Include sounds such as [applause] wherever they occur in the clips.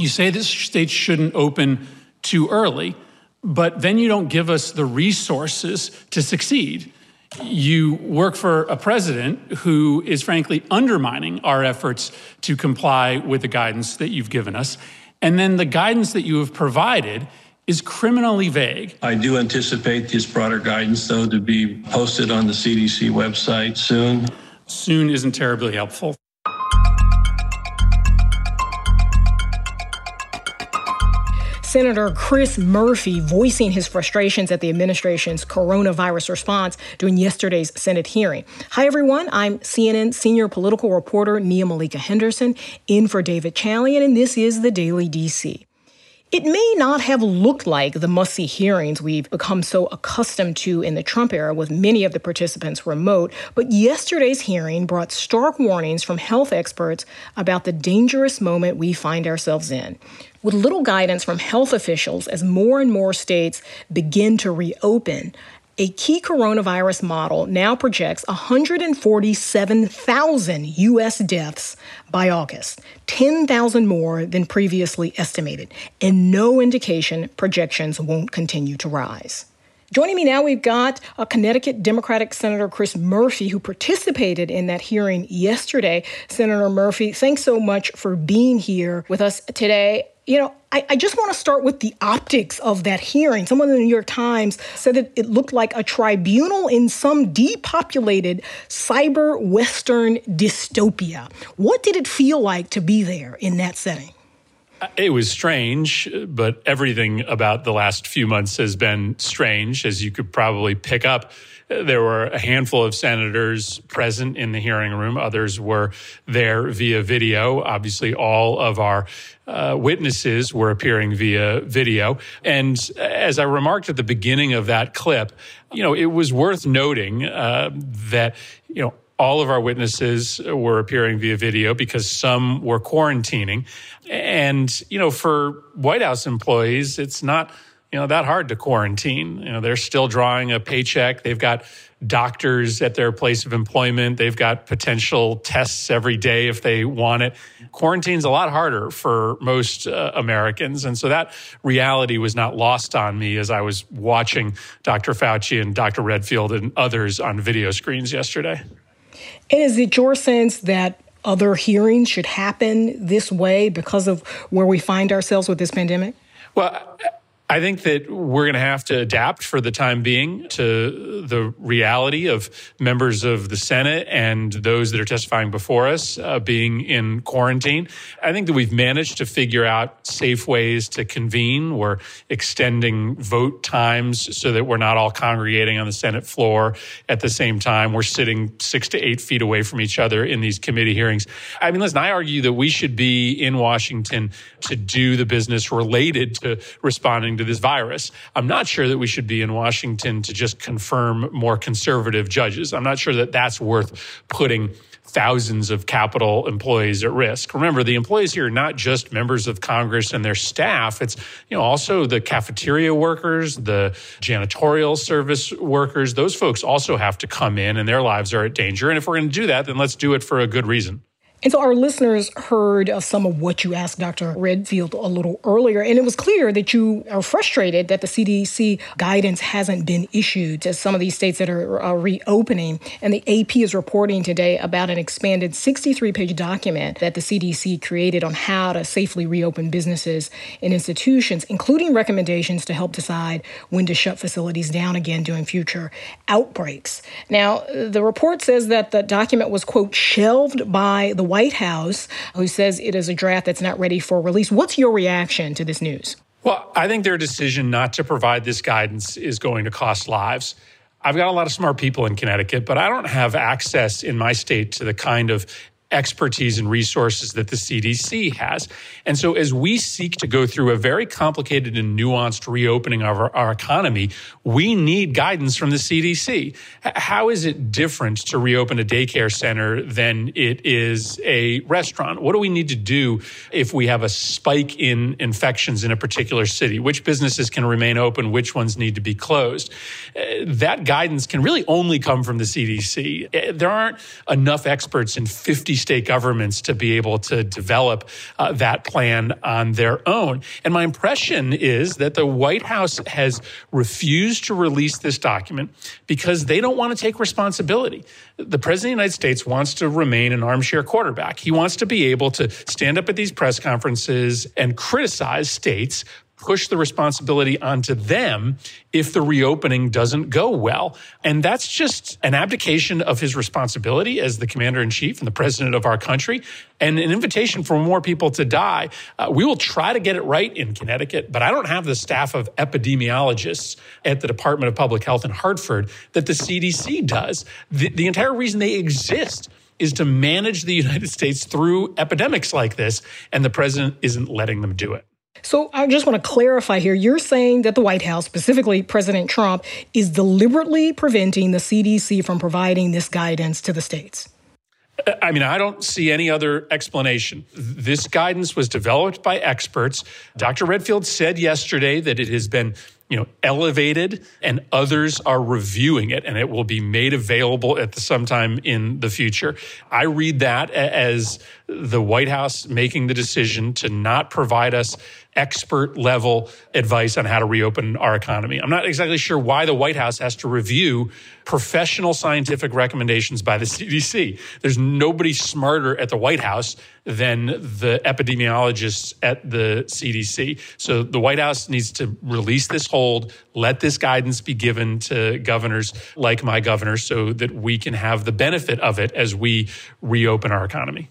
You say that states shouldn't open too early, but then you don't give us the resources to succeed. You work for a president who is frankly undermining our efforts to comply with the guidance that you've given us. And then the guidance that you have provided is criminally vague. I do anticipate this broader guidance, though, to be posted on the CDC website soon. Soon isn't terribly helpful. Senator Chris Murphy voicing his frustrations at the administration's coronavirus response during yesterday's Senate hearing. Hi, everyone. I'm CNN senior political reporter Nia Malika Henderson, in for David Chalian, and this is the Daily DC. It may not have looked like the must see hearings we've become so accustomed to in the Trump era, with many of the participants remote, but yesterday's hearing brought stark warnings from health experts about the dangerous moment we find ourselves in. With little guidance from health officials as more and more states begin to reopen, a key coronavirus model now projects 147,000 U.S. deaths by August, 10,000 more than previously estimated, and no indication projections won't continue to rise. Joining me now, we've got a Connecticut Democratic Senator Chris Murphy, who participated in that hearing yesterday. Senator Murphy, thanks so much for being here with us today. You know, I, I, just want to start with the optics of that hearing. Someone in the New York Times said that it looked like a tribunal in some depopulated cyber Western dystopia. What did it feel like to be there in that setting? Uh, it was strange, but everything about the last few months has been strange, as you could probably pick up. There were a handful of senators present in the hearing room. Others were there via video. Obviously, all of our uh, witnesses were appearing via video. And as I remarked at the beginning of that clip, you know, it was worth noting uh, that, you know, all of our witnesses were appearing via video because some were quarantining. And, you know, for White House employees, it's not, you know, that hard to quarantine. You know, they're still drawing a paycheck. They've got doctors at their place of employment. They've got potential tests every day if they want it. Quarantine's a lot harder for most uh, Americans. And so that reality was not lost on me as I was watching Dr. Fauci and Dr. Redfield and others on video screens yesterday. And is it your sense that other hearings should happen this way because of where we find ourselves with this pandemic? Well, I think that we're going to have to adapt for the time being to the reality of members of the Senate and those that are testifying before us uh, being in quarantine. I think that we've managed to figure out safe ways to convene. We're extending vote times so that we're not all congregating on the Senate floor at the same time. We're sitting six to eight feet away from each other in these committee hearings. I mean, listen, I argue that we should be in Washington to do the business related to responding to this virus. I'm not sure that we should be in Washington to just confirm more conservative judges. I'm not sure that that's worth putting thousands of Capitol employees at risk. Remember, the employees here are not just members of Congress and their staff. It's, you know, also the cafeteria workers, the janitorial service workers. Those folks also have to come in and their lives are at danger. And if we're going to do that, then let's do it for a good reason. And so our listeners heard of some of what you asked Dr. Redfield a little earlier, and it was clear that you are frustrated that the CDC guidance hasn't been issued to some of these states that are, are reopening. And the AP is reporting today about an expanded 63 page document that the CDC created on how to safely reopen businesses and institutions, including recommendations to help decide when to shut facilities down again during future outbreaks. Now, the report says that the document was, quote, shelved by the White House, who says it is a draft that's not ready for release. What's your reaction to this news? Well, I think their decision not to provide this guidance is going to cost lives. I've got a lot of smart people in Connecticut, but I don't have access in my state to the kind of expertise and resources that the CDC has. And so, as we seek to go through a very complicated and nuanced reopening of our, our economy, we need guidance from the CDC. How is it different to reopen a daycare center than it is a restaurant? What do we need to do if we have a spike in infections in a particular city? Which businesses can remain open? Which ones need to be closed? Uh, that guidance can really only come from the CDC. Uh, there aren't enough experts in 50 state governments to be able to develop uh, that plan on their own. And my impression is that the White House has refused to release this document because they don't want to take responsibility. The President of the United States wants to remain an armchair quarterback. He wants to be able to stand up at these press conferences and criticize states push the responsibility onto them if the reopening doesn't go well. And that's just an abdication of his responsibility as the commander in chief and the president of our country and an invitation for more people to die. Uh, we will try to get it right in Connecticut, but I don't have the staff of epidemiologists at the Department of Public Health in Hartford that the CDC does. The, the entire reason they exist is to manage the United States through epidemics like this, and the president isn't letting them do it. So I just want to clarify here. You're saying that the White House, specifically President Trump, is deliberately preventing the CDC from providing this guidance to the states. I mean, I don't see any other explanation. This guidance was developed by experts. Dr. Redfield said yesterday that it has been you know elevated and others are reviewing it and it will be made available at the sometime in the future i read that as the white house making the decision to not provide us expert level advice on how to reopen our economy. I'm not exactly sure why the White House has to review professional scientific recommendations by the [laughs] CDC. There's nobody smarter at the White House than the epidemiologists at the CDC. So the White House needs to release this hold, let this guidance be given to governors like my governor so that we can have the benefit of it as we reopen our economy.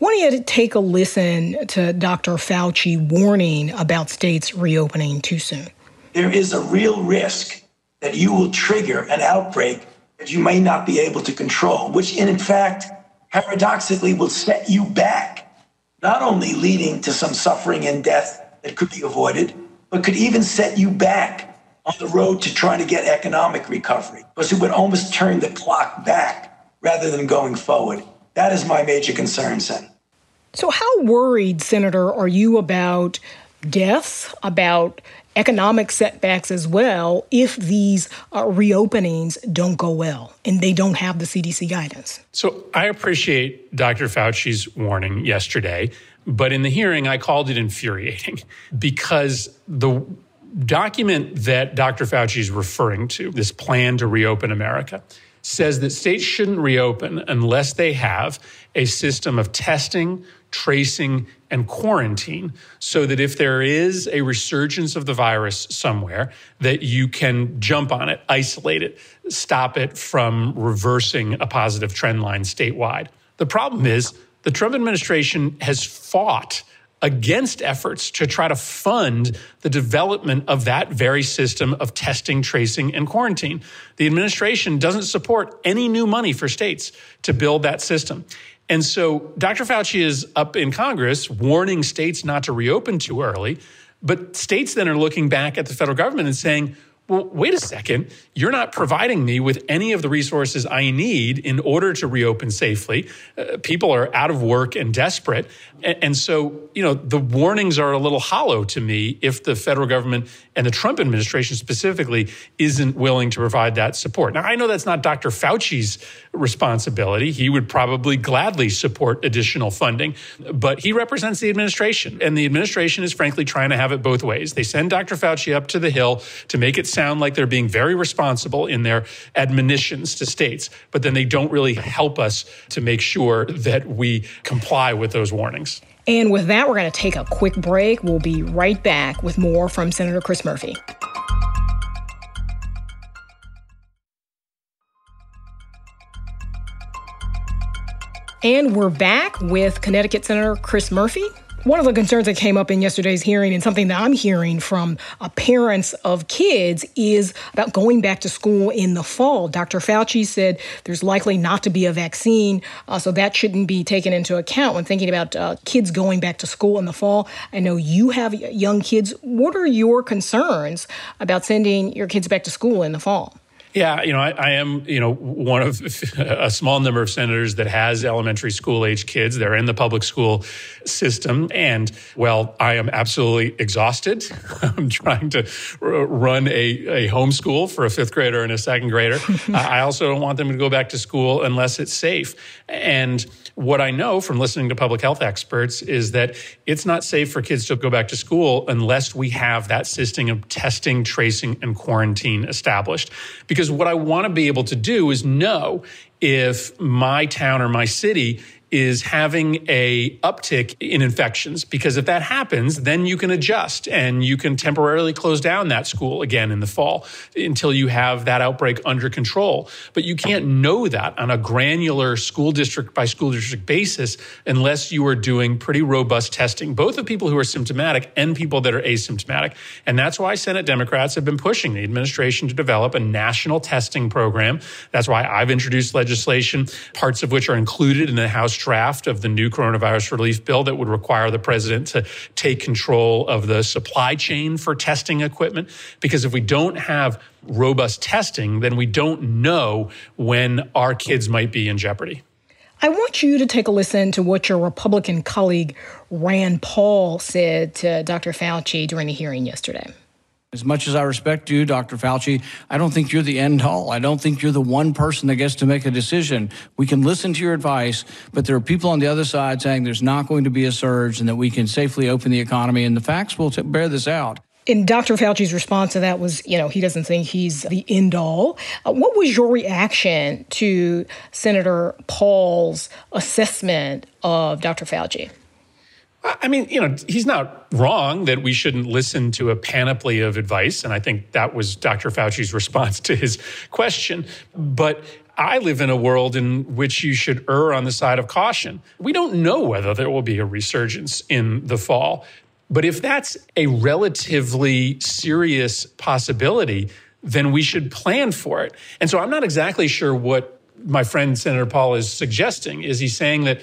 I want you to take a listen to Dr. Fauci warning about states reopening too soon. There is a real risk that you will trigger an outbreak that you may not be able to control, which in fact, paradoxically, will set you back, not only leading to some suffering and death that could be avoided, but could even set you back on the road to trying to get economic recovery, because it would almost turn the clock back rather than going forward. That is my major concern, Sen. So, how worried, Senator, are you about deaths, about economic setbacks as well, if these uh, reopenings don't go well and they don't have the CDC guidance? So, I appreciate Dr. Fauci's warning yesterday, but in the hearing, I called it infuriating [laughs] because the document that Dr. Fauci is referring to, this plan to reopen America, says that states shouldn't reopen unless they have a system of testing, tracing, and quarantine so that if there is a resurgence of the virus somewhere, that you can jump on it, isolate it, stop it from reversing a positive trend line statewide. The problem is the Trump administration has fought against efforts to try to fund the development of that very system of testing, tracing, and quarantine. The administration doesn't support any new money for states to build that system. And so Dr. Fauci is up in Congress warning states not to reopen too early. But states then are looking back at the federal government and saying, well, wait a second, you're not providing me with any of the resources I need in order to reopen safely. Uh, people are out of work and desperate. And, and, so, you know, the warnings are a little hollow to me if the federal government and the Trump administration specifically isn't willing to provide that support. Now, I know that's not Dr. Fauci's responsibility. He would probably gladly support additional funding, but he represents the administration. And the administration is frankly trying to have it both ways. They send Dr. Fauci up to the Hill to make it sound like they're being very responsible in their admonitions to states, but then they don't really help us to make sure that we comply with those warnings. And with that, we're going to take a quick break. We'll be right back with more from Senator Chris Murphy. And we're back with Connecticut Senator Chris Murphy. One of the concerns that came up in yesterday's hearing, and something that I'm hearing from uh, parents of kids, is about going back to school in the fall. Dr. Fauci said there's likely not to be a vaccine, uh, so that shouldn't be taken into account when thinking about uh, kids going back to school in the fall. I know you have young kids. What are your concerns about sending your kids back to school in the fall? Yeah, you know, I, I, am, you know, one of [laughs] a small number of senators that has elementary school age kids. They're in the public school system. And, well, I am absolutely exhausted. [laughs] I'm trying to run a, a homeschool for a fifth grader and a second grader. [laughs] I also don't want them to go back to school unless it's safe. And what I know from listening to public health experts is that it's not safe for kids to go back to school unless we have that system of testing, tracing, and quarantine established. Because what I want to be able to do is know if my town or my city is having a uptick in infections because if that happens then you can adjust and you can temporarily close down that school again in the fall until you have that outbreak under control. But you can't know that on a granular school district by school district basis unless you are doing pretty robust testing both of people who are symptomatic and people that are asymptomatic. And that's why senate democrats have been pushing the administration to develop a national testing program. That's why i've introduced legislation parts of which are included in the house draft of the new coronavirus relief bill that would require the president to take control of the supply chain for testing equipment. Because if we don't have robust testing, then we don't know when our kids might be in jeopardy. I want you to take a listen to what your Republican colleague Rand Paul said to Dr. Fauci during the hearing yesterday. As much as I respect you, Dr. Fauci, I don't think you're the end all. I don't think you're the one person that gets to make a decision. We can listen to your advice, but there are people on the other side saying there's not going to be a surge and that we can safely open the economy, and the facts will t- bear this out. And Dr. Fauci's response to that was, you know, he doesn't think he's the end all. Uh, what was your reaction to Senator Paul's assessment of Dr. Fauci? I mean, you know, he's not wrong that we shouldn't listen to a panoply of advice. And I think that was Dr. Fauci's [laughs] response to his question. But I live in a world in which you should err on the side of caution. We don't know whether there will be a resurgence in the fall. But if that's a relatively serious possibility, then we should plan for it. And so I'm not exactly sure what my friend Senator Paul is suggesting. Is he saying that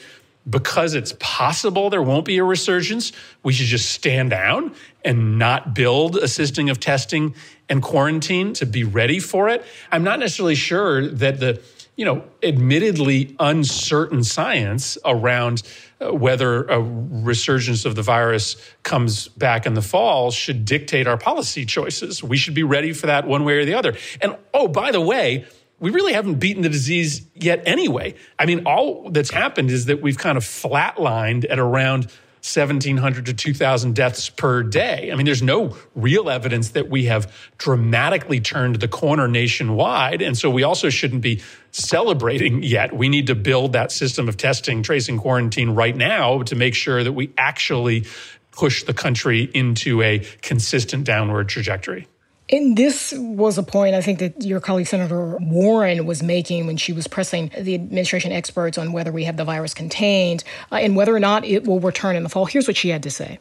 because it's possible there won't be a resurgence, we should just stand down and not build a system of testing and quarantine to be ready for it. I'm not necessarily sure that the you know, admittedly uncertain science around uh, whether a resurgence of the virus comes back in the fall should dictate our policy choices. We should be ready for that one way or the other. And oh, by the way, we really haven't beaten the disease yet anyway. I mean, all that's happened is that we've kind of flatlined at around 1,700 to 2,000 deaths per day. I mean, there's no real evidence that we have dramatically turned the corner nationwide. And so we also shouldn't be celebrating yet. We need to build that system of testing, tracing, quarantine right now to make sure that we actually push the country into a consistent downward trajectory. And this was a point I think that your colleague Senator Warren was making when she was pressing the administration experts on whether we have the virus contained uh, and whether or not it will return in the fall. Here's what she had to say.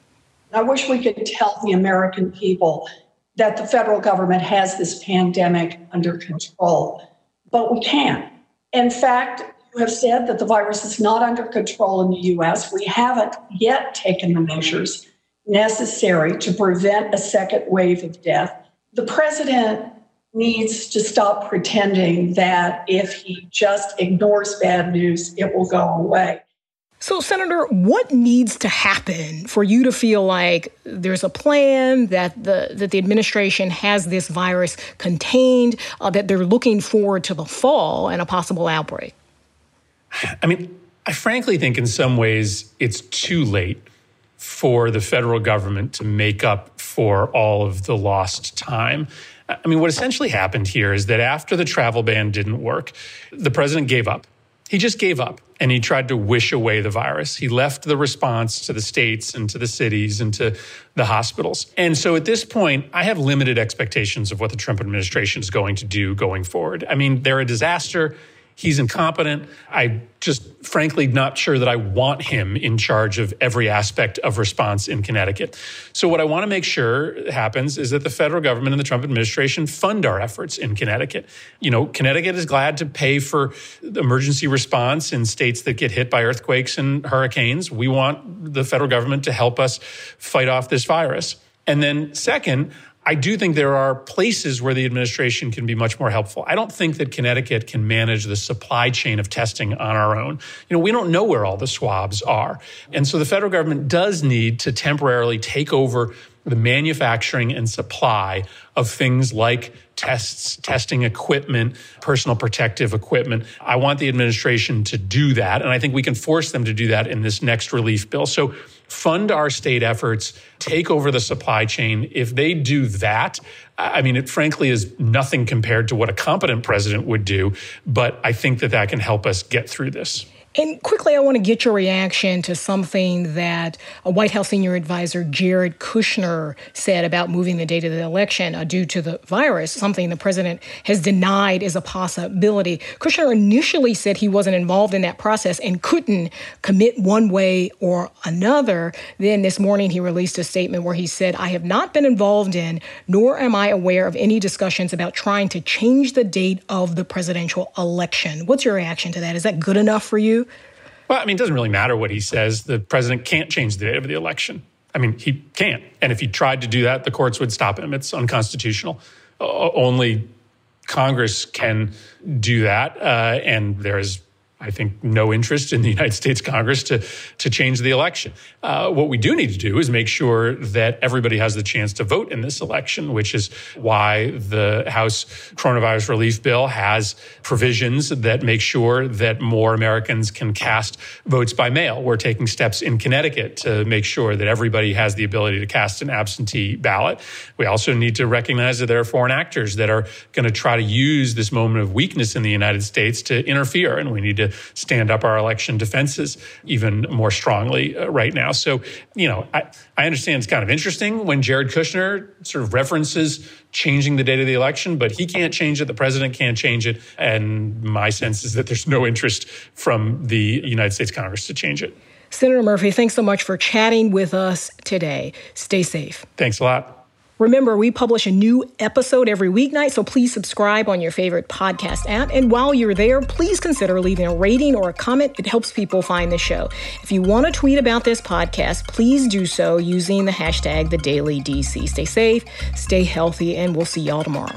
I wish we could tell the American people that the federal government has this pandemic under control, but we can't. In fact, you have said that the virus is not under control in the US. We haven't yet taken the measures necessary to prevent a second wave of death the president needs to stop pretending that if he just ignores bad news, it will go away. So, Senator, what needs to happen for you to feel like there's a plan that the that the administration has this virus contained, uh, that they're looking forward to the fall and a possible outbreak? I mean, I frankly think in some ways it's too late for the federal government to make up for all of the lost time. I mean, what essentially happened here is that after the travel ban didn't work, the president gave up. He just gave up and he tried to wish away the virus. He left the response to the states and to the cities and to the hospitals. And so at this point, I have limited expectations of what the Trump administration is going to do going forward. I mean, they're a disaster. He's incompetent. I just frankly not sure that I want him in charge of every aspect of response in Connecticut. So what I want to make sure happens is that the federal government and the Trump administration fund our efforts in Connecticut. You know, Connecticut is glad to pay for emergency response in states that get hit by earthquakes and hurricanes. We want the federal government to help us fight off this virus. And then second, I do think there are places where the administration can be much more helpful. I don't think that Connecticut can manage the supply chain of testing on our own. You know, we don't know where all the swabs are. And so the federal government does need to temporarily take over the manufacturing and supply of things like tests, testing equipment, personal protective equipment. I want the administration to do that. And I think we can force them to do that in this next relief bill. So fund our state efforts, take over the supply chain. If they do that, I mean, it frankly is nothing compared to what a competent president would do. But I think that that can help us get through this. And quickly, I want to get your reaction to something that a White House senior advisor, Jared Kushner, said about moving the date of the election uh, due to the virus, something the president has denied is a possibility. Kushner initially said he wasn't involved in that process and couldn't commit one way or another. Then this morning, he released a statement where he said, I have not been involved in, nor am I aware of any discussions about trying to change the date of the presidential election. What's your reaction to that? Is that good enough for you? Well, I mean, it doesn't really matter what he says. The president can't change the date of the election. I mean, he can't. And if he tried to do that, the courts would stop him. It's unconstitutional. Only Congress can do that. Uh, and there is I think, no interest in the [laughs] United States Congress to, to change the election. Uh, what we do need to do is make sure that everybody has the chance to vote in this election, which is why the House coronavirus relief bill has provisions that make sure that more Americans can cast votes by mail. We're taking steps in Connecticut to make sure that everybody has the ability to cast an absentee ballot. We also need to recognize that there are foreign actors that are going to try to use this moment of weakness in the United States to interfere, and we need to stand up our election defenses even more strongly uh, right now. So, you know, I, I understand it's kind of interesting when Jared Kushner sort of references changing the date of the election, but he can't change it. The president can't change it. And my sense is that there's no interest from the United States Congress to change it. Senator Murphy, thanks so much for chatting with us today. Stay safe. Thanks a lot. Remember, we publish a new episode every weeknight, so please subscribe on your favorite podcast app. And while you're there, please consider leaving a rating or a comment. It helps people find the show. If you want to tweet about this podcast, please do so using the hashtag the Daily Stay safe, stay healthy, and we'll see y'all tomorrow.